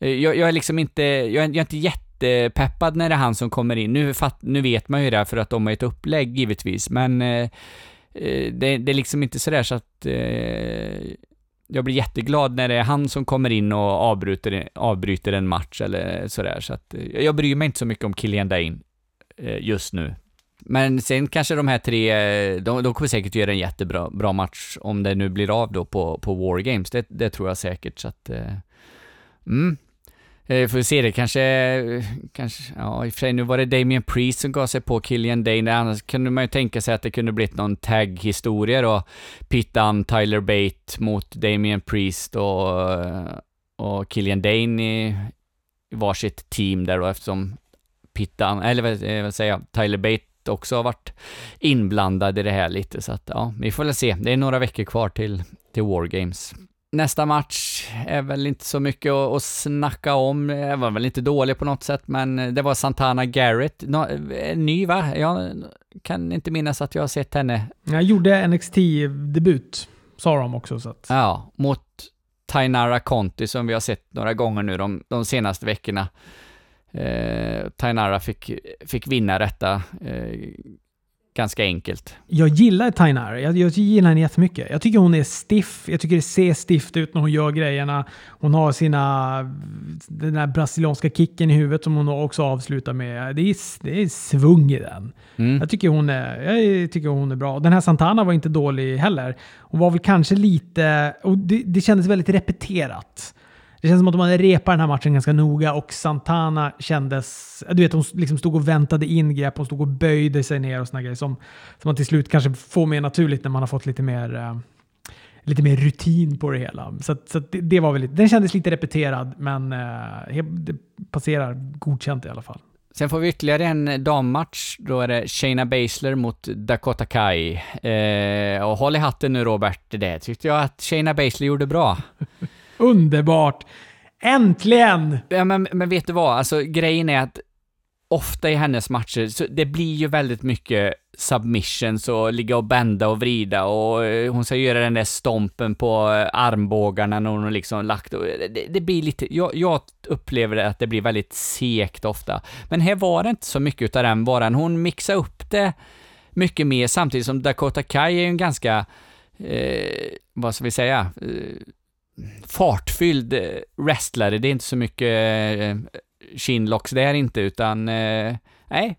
Eh, jag, jag är liksom inte, jag är, jag är inte jättepeppad när det är han som kommer in. Nu, fatt, nu vet man ju det för att de har ett upplägg givetvis, men eh, eh, det, det är liksom inte sådär så att eh, jag blir jätteglad när det är han som kommer in och avbryter, avbryter en match eller sådär. Så att eh, jag bryr mig inte så mycket om Kilian Dane eh, just nu. Men sen kanske de här tre, eh, de, de kommer säkert göra en jättebra bra match om det nu blir av då på, på War Games. Det, det tror jag säkert. Så att, mm. Eh, Får vi se det kanske, kanske, ja i och för sig nu var det Damien Priest som gav sig på Killian Dane, annars kunde man ju tänka sig att det kunde blivit någon tag-historia då. Pete Dunne, Tyler Bate mot Damien Priest och, och Killian Dane i, varsitt team där då eftersom Pete Dunne, eller vad, eh, vad säger jag, Tyler Bate också har varit inblandad i det här lite så att ja, vi får väl se. Det är några veckor kvar till, till War Games. Nästa match är väl inte så mycket att, att snacka om. Det var väl inte dålig på något sätt, men det var Santana Garrett. Eh, ny va? Jag kan inte minnas att jag har sett henne. Jag gjorde NXT-debut, sa de också. Så att, Ja, mot Tainara Conti som vi har sett några gånger nu de, de senaste veckorna. Eh, Tainara fick, fick vinna detta eh, ganska enkelt. Jag gillar Tainara. Jag, jag gillar henne jättemycket. Jag tycker hon är stiff. Jag tycker det ser stifft ut när hon gör grejerna. Hon har sina... Den där brasilianska kicken i huvudet som hon också avslutar med. Det är, det är svung i den. Mm. Jag tycker, hon är, jag tycker hon är bra. Den här Santana var inte dålig heller. Hon var väl kanske lite... Och det, det kändes väldigt repeterat. Det känns som att de hade repat den här matchen ganska noga och Santana kändes... Du vet, hon liksom stod och väntade in grepp. Hon stod och böjde sig ner och såna grejer som, som man till slut kanske får mer naturligt när man har fått lite mer... eh, lite mer rutin på det hela. Så, så det, det var väl lite, den kändes lite repeterad, men eh, det passerar godkänt i alla fall. Sen får vi ytterligare en dammatch. Då är det Shayna Baszler mot Dakota Kai. Eh, och håll i hatten nu Robert, det tyckte jag att Shayna Baszler gjorde bra. Underbart! Äntligen! Ja, men, men vet du vad, alltså grejen är att ofta i hennes matcher, så det blir ju väldigt mycket submissions och ligga och bända och vrida och eh, hon ska göra den där stompen på eh, armbågarna när hon har liksom lagt och eh, det, det blir lite, jag, jag upplever det att det blir väldigt sekt ofta. Men här var det inte så mycket utav den varan. Hon mixade upp det mycket mer samtidigt som Dakota Kai är ju en ganska, eh, vad ska vi säga, eh, fartfylld eh, wrestlare. Det är inte så mycket eh, chinlocks där inte, utan eh, nej.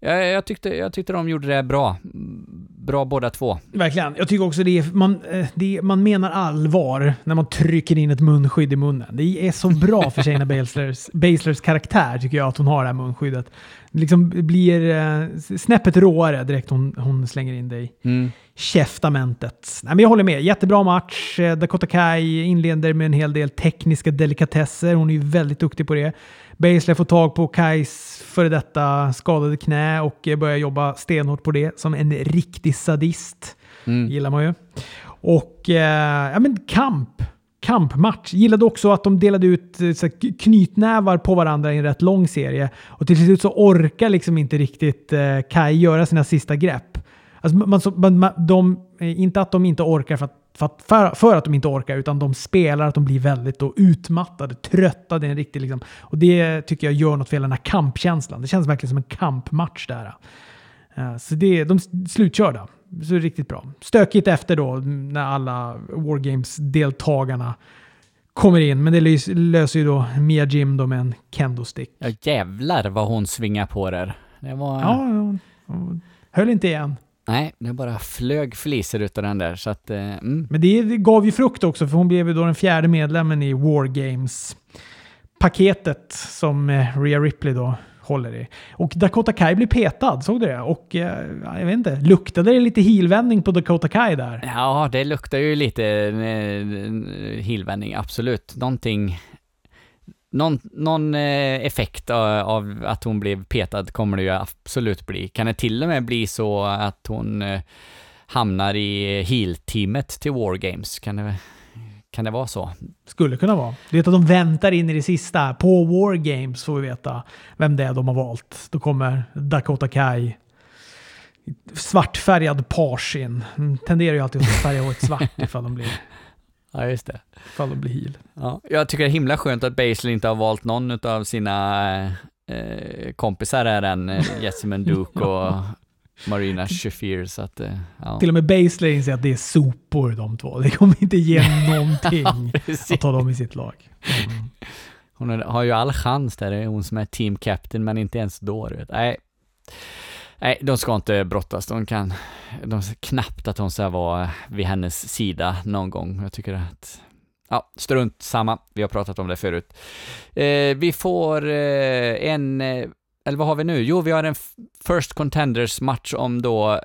Jag, jag, tyckte, jag tyckte de gjorde det bra. Bra båda två. Verkligen. Jag tycker också det är, man, eh, det är, man menar allvar när man trycker in ett munskydd i munnen. Det är så bra för Shayna Baszlers karaktär tycker jag att hon har det här munskyddet. Det liksom blir eh, snäppet råare direkt hon, hon slänger in dig Mm. Käftamentet. Nej, men jag håller med. Jättebra match. Eh, Dakota Kai inleder med en hel del tekniska delikatesser. Hon är ju väldigt duktig på det. Baszler får tag på Kais före detta skadade knä och eh, börjar jobba stenhårt på det som en riktig sadist. Mm. gillar man ju. Och eh, ja, men kamp. Kampmatch. Gillade också att de delade ut eh, här, knytnävar på varandra i en rätt lång serie. Och till slut så orkar liksom inte riktigt eh, Kai göra sina sista grepp. Alltså, man, man, man, de, eh, inte att de inte orkar för att, för, att, för, för att de inte orkar, utan de spelar att de blir väldigt då, utmattade, trötta. Det är en riktig, liksom, och det tycker jag gör något fel, den här kampkänslan. Det känns verkligen som en kampmatch där. Eh, så det, de är slutkörda. Så det är riktigt bra. Stökigt efter då när alla Wargames-deltagarna kommer in. Men det löser ju då Mia Jim då med en kendo-stick. Ja jävlar vad hon svingar på där. Det var... Ja, ja, ja. höll inte igen. Nej, det bara flög fliser utav den där så att... Eh, mm. Men det gav ju frukt också för hon blev ju då den fjärde medlemmen i Wargames-paketet som eh, Rhea Ripley då håller i. Och Dakota Kai blev petad, såg du det? Och eh, jag vet inte, luktade det lite hilvändning på Dakota Kai där? Ja, det luktar ju lite eh, hilvändning, absolut. Någonting... Någon, någon eh, effekt av, av att hon blev petad kommer det ju absolut bli. Kan det till och med bli så att hon eh, hamnar i heel-teamet till Wargames? Kan det, kan det vara så? Skulle kunna vara. Du vet att de väntar in i det sista. På Wargames får vi veta vem det är de har valt. Då kommer Dakota Kai. Svartfärgad page in. De tenderar ju alltid att färga håret svart ifall de blir, Ja, just det. ifall de blir heel. Ja, jag tycker det är himla skönt att Baszler inte har valt någon av sina eh, kompisar här än, eh, Jessamine Duke och Marina Shafir, så att, eh, ja. Till och med Baszler inser att det är sopor de två. Det kommer inte ge någonting att ta dem i sitt lag. Mm. Hon har ju all chans där, det är hon som är team captain, men inte ens då, du vet. Nej. Nej, de ska inte brottas. De kan, de knappt att hon ska vara vid hennes sida någon gång. Jag tycker att, ja, strunt samma. Vi har pratat om det förut. Eh, vi får eh, en, eh, eller vad har vi nu? Jo, vi har en First Contenders match om då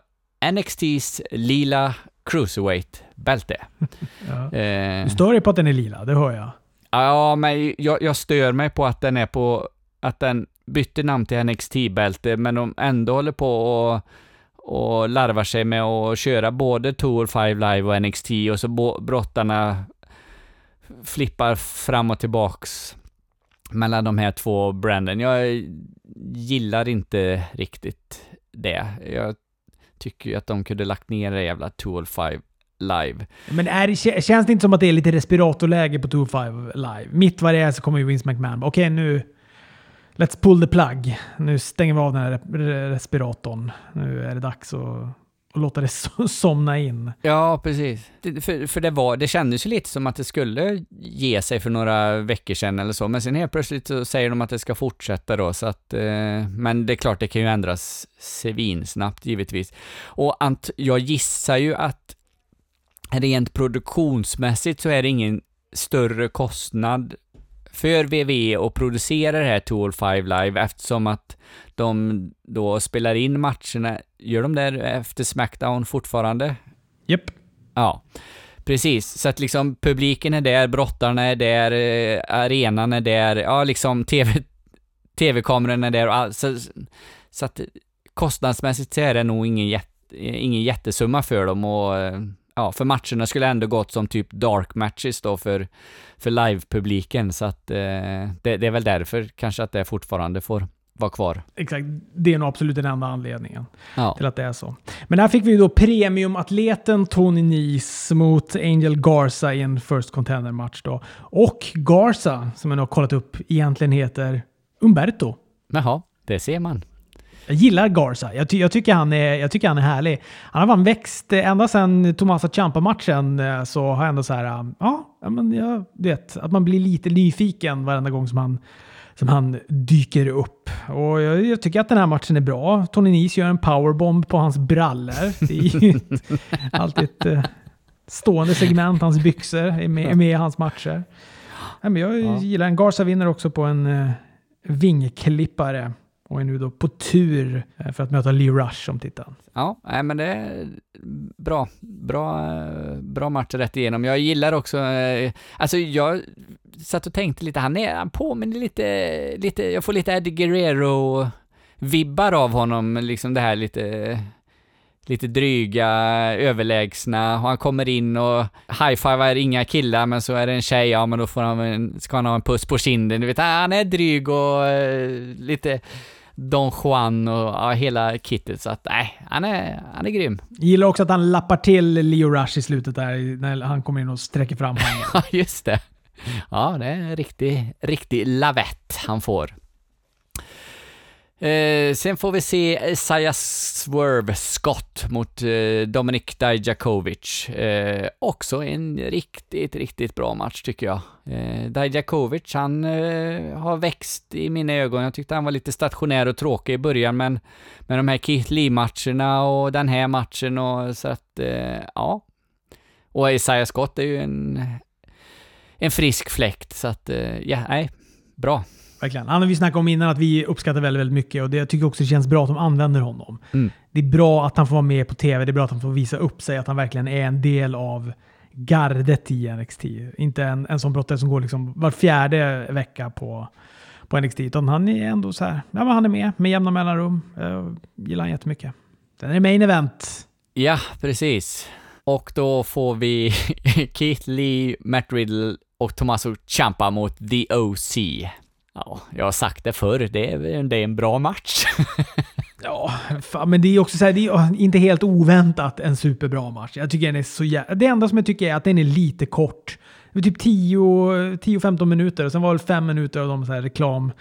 NXTs lila Cruiserweight-bälte. Ja. Eh, Du stör dig på att den är lila, det hör jag. Ja, men jag, jag stör mig på att den är på, att den bytte namn till NXT-bälte, men de ändå håller på och, och larvar sig med att köra både Tour 5 Live och NXT och så brottarna flippar fram och tillbaks mellan de här två branden. Jag gillar inte riktigt det. Jag tycker ju att de kunde lagt ner det jävla Tour 5 Live. Men är, det- känns det inte som att det är lite respiratorläge på 2-5 live? Mitt vad det är så kommer ju Vince McMahon. Okej, nu... Let's pull the plug. Nu stänger vi av den här respiratorn. Nu är det dags att, och låta det somna in. Ja, precis. Det, för, för det var, det kändes ju lite som att det skulle ge sig för några veckor sedan eller så, men sen helt plötsligt så säger de att det ska fortsätta då, så att, eh, men det är klart, det kan ju ändras svinsnabbt givetvis. Och ant, jag gissar ju att rent produktionsmässigt så är det ingen större kostnad för VV att producera det här Tour 5 Live eftersom att de då spelar in matcherna, gör de det efter Smackdown fortfarande? Japp. Ja, precis. Så att liksom publiken är där, brottarna är där, eh, arenan är där, ja liksom TV, tv-kameran är där och all, så, så att kostnadsmässigt så är det nog ingen, jätte, ingen jättesumma för dem och eh, ja, för matcherna skulle ändå gått som typ dark matches då för, för live-publiken så att eh, det, det är väl därför kanske att det fortfarande får vara kvar. Exakt. Det är nog absolut den enda anledningen Ja. till att det är så. Men här fick vi då premiumatleten Tony Nese mot Angel Garza i en First Contender-match då. Och Garza, som jag nu har kollat upp, egentligen heter Umberto. Jaha, det ser man. Jag gillar Garza. Jag, ty jag, tycker han är, jag tycker han är härlig. Han har fan växt eh, ända sedan Tomasa Ciampa-matchen eh, så har jag ändå så här, eh, ja, men jag vet, att man blir lite nyfiken varenda gång som han, som han dyker upp. Och jag, jag tycker att den här matchen är bra. Tony Nese gör en powerbomb på hans brallor. Det är alltid ett eh, stående segment. Hans byxor är med, är med i hans matcher. Nej, men jag Ja. gillar en Garza vinner också på en uh, vingklippare och är nu då på tur eh, för att möta Lee Rush om tittar. Ja, nej, men det är bra. Bra, eh, bra match rätt igenom. Jag gillar också, eh, alltså jag satt och tänkte lite, han, är, han påminner lite, lite, jag får lite Eddie Guerrero-vibbar av honom, liksom det här lite lite dryga, överlägsna, och han kommer in och high-fivar inga killar, men så är det en tjej, ja men då får han, en, ska han ha en puss på kinden, du vet, han är dryg och lite Don Juan och ja, hela kittet, så att nej, han är, han är grym. Jag gillar också att han lappar till Leo Rush i slutet där, när han kommer in och sträcker fram handen. Ja, just det. Ja, det är en riktig, riktig lavett han får. Eh, sen får vi se Isaiah Swerve Scott mot eh, Dominik Dijakovic. Eh, också en riktigt, riktigt bra match tycker jag. Eh, Dijakovic, han eh, har växt i mina ögon. Jag tyckte han var lite stationär och tråkig i början, men med de här Keith Lee-matcherna och den här matchen och så att, eh, ja. Och Isaiah Scott är ju en, en frisk fläkt, så att, eh, ja, nej, bra. Verkligen. Han har vi snackat om innan att vi uppskattar väldigt, väldigt mycket och det, jag tycker också det känns bra att de använder honom. Mm. Det är bra att han får vara med på TV, det är bra att han får visa upp sig, att han verkligen är en del av gardet i NXT. Inte en, en sån brottare som går liksom var fjärde vecka på, på NXT, utan han är ändå så här, ja men han är med med jämna mellanrum. Jag gillar han jättemycket. Sen är det main event. Ja, precis. Och då får vi Keith Lee, Matt Riddle och Tommaso Ciampa mot The OC. Ja, jag har sagt det förr, det är, det är en bra match. ja, fan, men det är också så här, det är inte helt oväntat en superbra match. Jag tycker den är så jä... Det enda som jag tycker är att den är lite kort. Det är typ 10-15 minuter och sen var det 5 minuter av de så här reklam,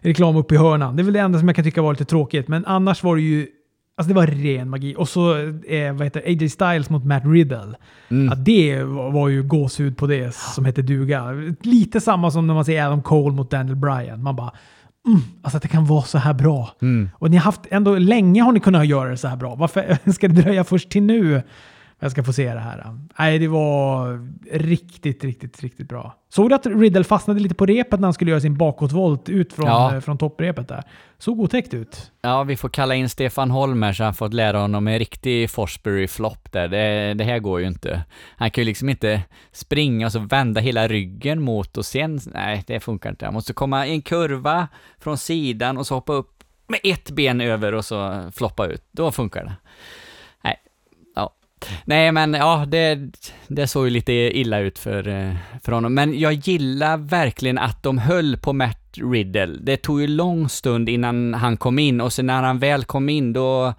reklam upp i hörnan. Det är väl det enda som jag kan tycka var lite tråkigt, men annars var det ju Alltså det var ren magi. Och så eh, vad heter AJ Styles mot Matt Riddle. Mm. Ja, det var ju gåshud på det som hette duga. Lite samma som när man ser Adam Cole mot Daniel Bryan. Man bara mm, alltså att det kan vara så här bra. Mm. Och ni har haft, ändå länge har ni kunnat göra det så här bra. Varför ska det dröja först till nu? Jag ska få se det här. Nej, det var riktigt, riktigt, riktigt bra. Såg du att Riddle fastnade lite på repet när han skulle göra sin bakåtvolt ut från, ja. Eh, från topprepet där? Såg otäckt ut. Ja, vi får kalla in Stefan Holmer så han fått lära honom en riktig Forsberg-flopp där. Det, det, här går ju inte. Han kan ju liksom inte springa och så vända hela ryggen mot och sen, nej, det funkar inte. Han måste komma i en kurva från sidan och så hoppa upp med ett ben över och så floppa ut. Då funkar det. Nej, men ja, det, det såg ju lite illa ut för, eh, för honom. Men jag gillar verkligen att de höll på Matt Riddle. Det tog ju lång stund innan han kom in och sen när han väl kom in då,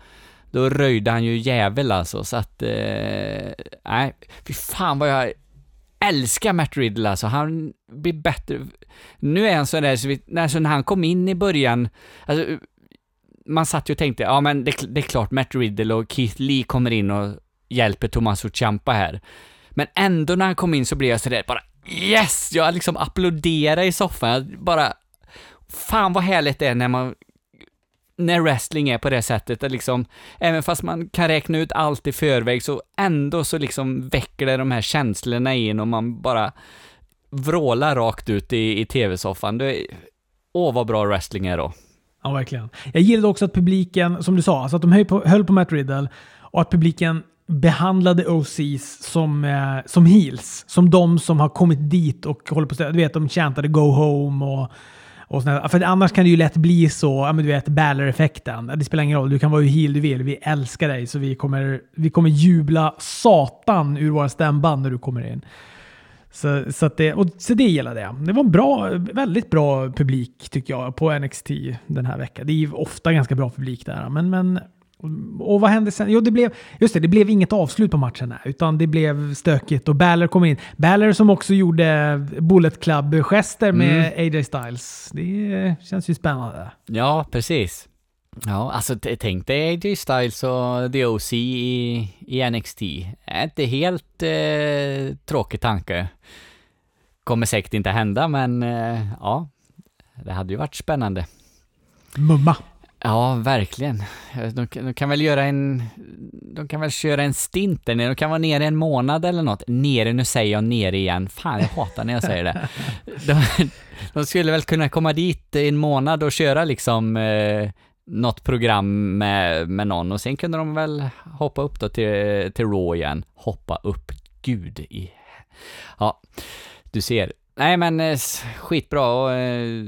då röjde han ju jävel alltså. Så att, eh, nej, fy fan vad jag älskar Matt Riddle alltså. Han blir bättre. Nu är han sån där, så vi, alltså när han kom in i början, alltså, man satt ju och tänkte, ja men det, det är klart Matt Riddle och Keith Lee kommer in och hjälper Tommaso Ciampa här. Men ändå när han kom in så blev jag sådär bara yes! Jag liksom applåderade i soffan. Jag bara, fan vad härligt det är när man när wrestling är på det sättet, att liksom, även fast man kan räkna ut allt i förväg, så ändå så liksom väcker det de här känslorna in och man bara vrålar rakt ut i, i tv-soffan. Åh, vad bra wrestling är då. Ja, verkligen. Jag gillade också att publiken, som du sa, alltså att de höll på, höll på Matt Riddle och att publiken behandlade OCs som, eh, som heels. Som de som har kommit dit och håller på att... Du vet, de chantade “Go home” och, och sådär. För annars kan det ju lätt bli så, ja men du vet, Balor-effekten. Det spelar ingen roll, du kan vara hur heel du vill. Vi älskar dig, så vi kommer, vi kommer jubla satan ur våra stämband när du kommer in. Så, så, att det, och, så det gillade jag. Det var en bra, väldigt bra publik tycker jag på NXT den här veckan. Det är ju ofta ganska bra publik där, men, men och vad hände sen? Jo, det blev, just det, det blev inget avslut på matchen här, utan det blev stökigt och Balor kom in. Balor som också gjorde Bullet Club-gester med mm. AJ Styles. Det känns ju spännande. Ja, precis. Ja, alltså tänk dig AJ Styles och The OC i, i NXT. Inte helt eh, tråkig tanke. Kommer säkert inte hända, men eh, ja, det hade ju varit spännande. Mumma. Ja, verkligen. De, de, kan väl göra en... De kan väl köra en stint där nere. De kan vara nere en månad eller något. Nere, nu säger jag nere igen. Fan, jag hatar när jag säger det. De, de skulle väl kunna komma dit en månad och köra liksom eh, något program med, med någon och sen kunde de väl hoppa upp då till, till Raw igen. Hoppa upp, gud i... Ja, du ser. nej men eh, skitbra och eh,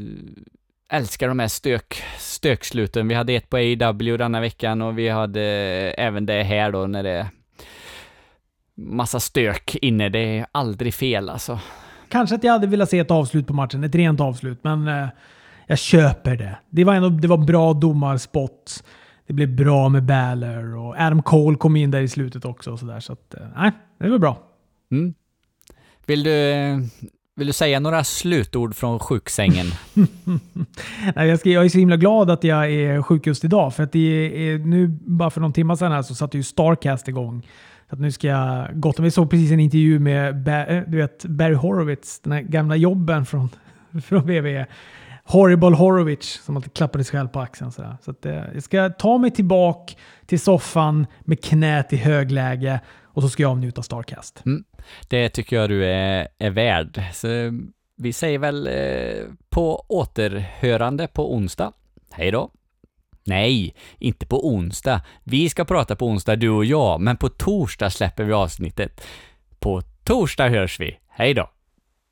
älskar de här stök, stöksluten. Vi hade ett på AEW denna veckan och vi hade eh, även det här då när det är massa stök inne. Det är aldrig fel alltså. Kanske att jag hade velat se ett avslut på matchen, ett rent avslut, men eh, jag köper det. Det var, ändå, det var bra domarspot. Det blev bra med Balor och Adam Cole kom in där i slutet också. Och så där, så att, eh, nej, det var bra. Mm. Vill du, vill du säga några slutord från sjuksängen? Nej, jag, ska, jag är så himla glad att jag är sjuk just idag. För att det är, nu, bara för någon timme sedan här så satte ju Starcast igång. Så att nu ska jag gotta mig. såg precis en intervju med eh, du vet, Barry Horowitz, den här gamla jobben från, från WWE. Horrible Horowitz som alltid klappade sig själv på axeln. Sådär. Så att, eh, jag ska ta mig tillbaka till soffan med knät i högläge och så ska jag avnjuta Starcast. Mm. Det tycker jag du är, är värd. Så eh, vi säger väl eh, på återhörande på onsdag. Hej då! Nej, inte på onsdag. Vi ska prata på onsdag du och jag, men på torsdag släpper vi avsnittet. På torsdag hörs vi. Hej då!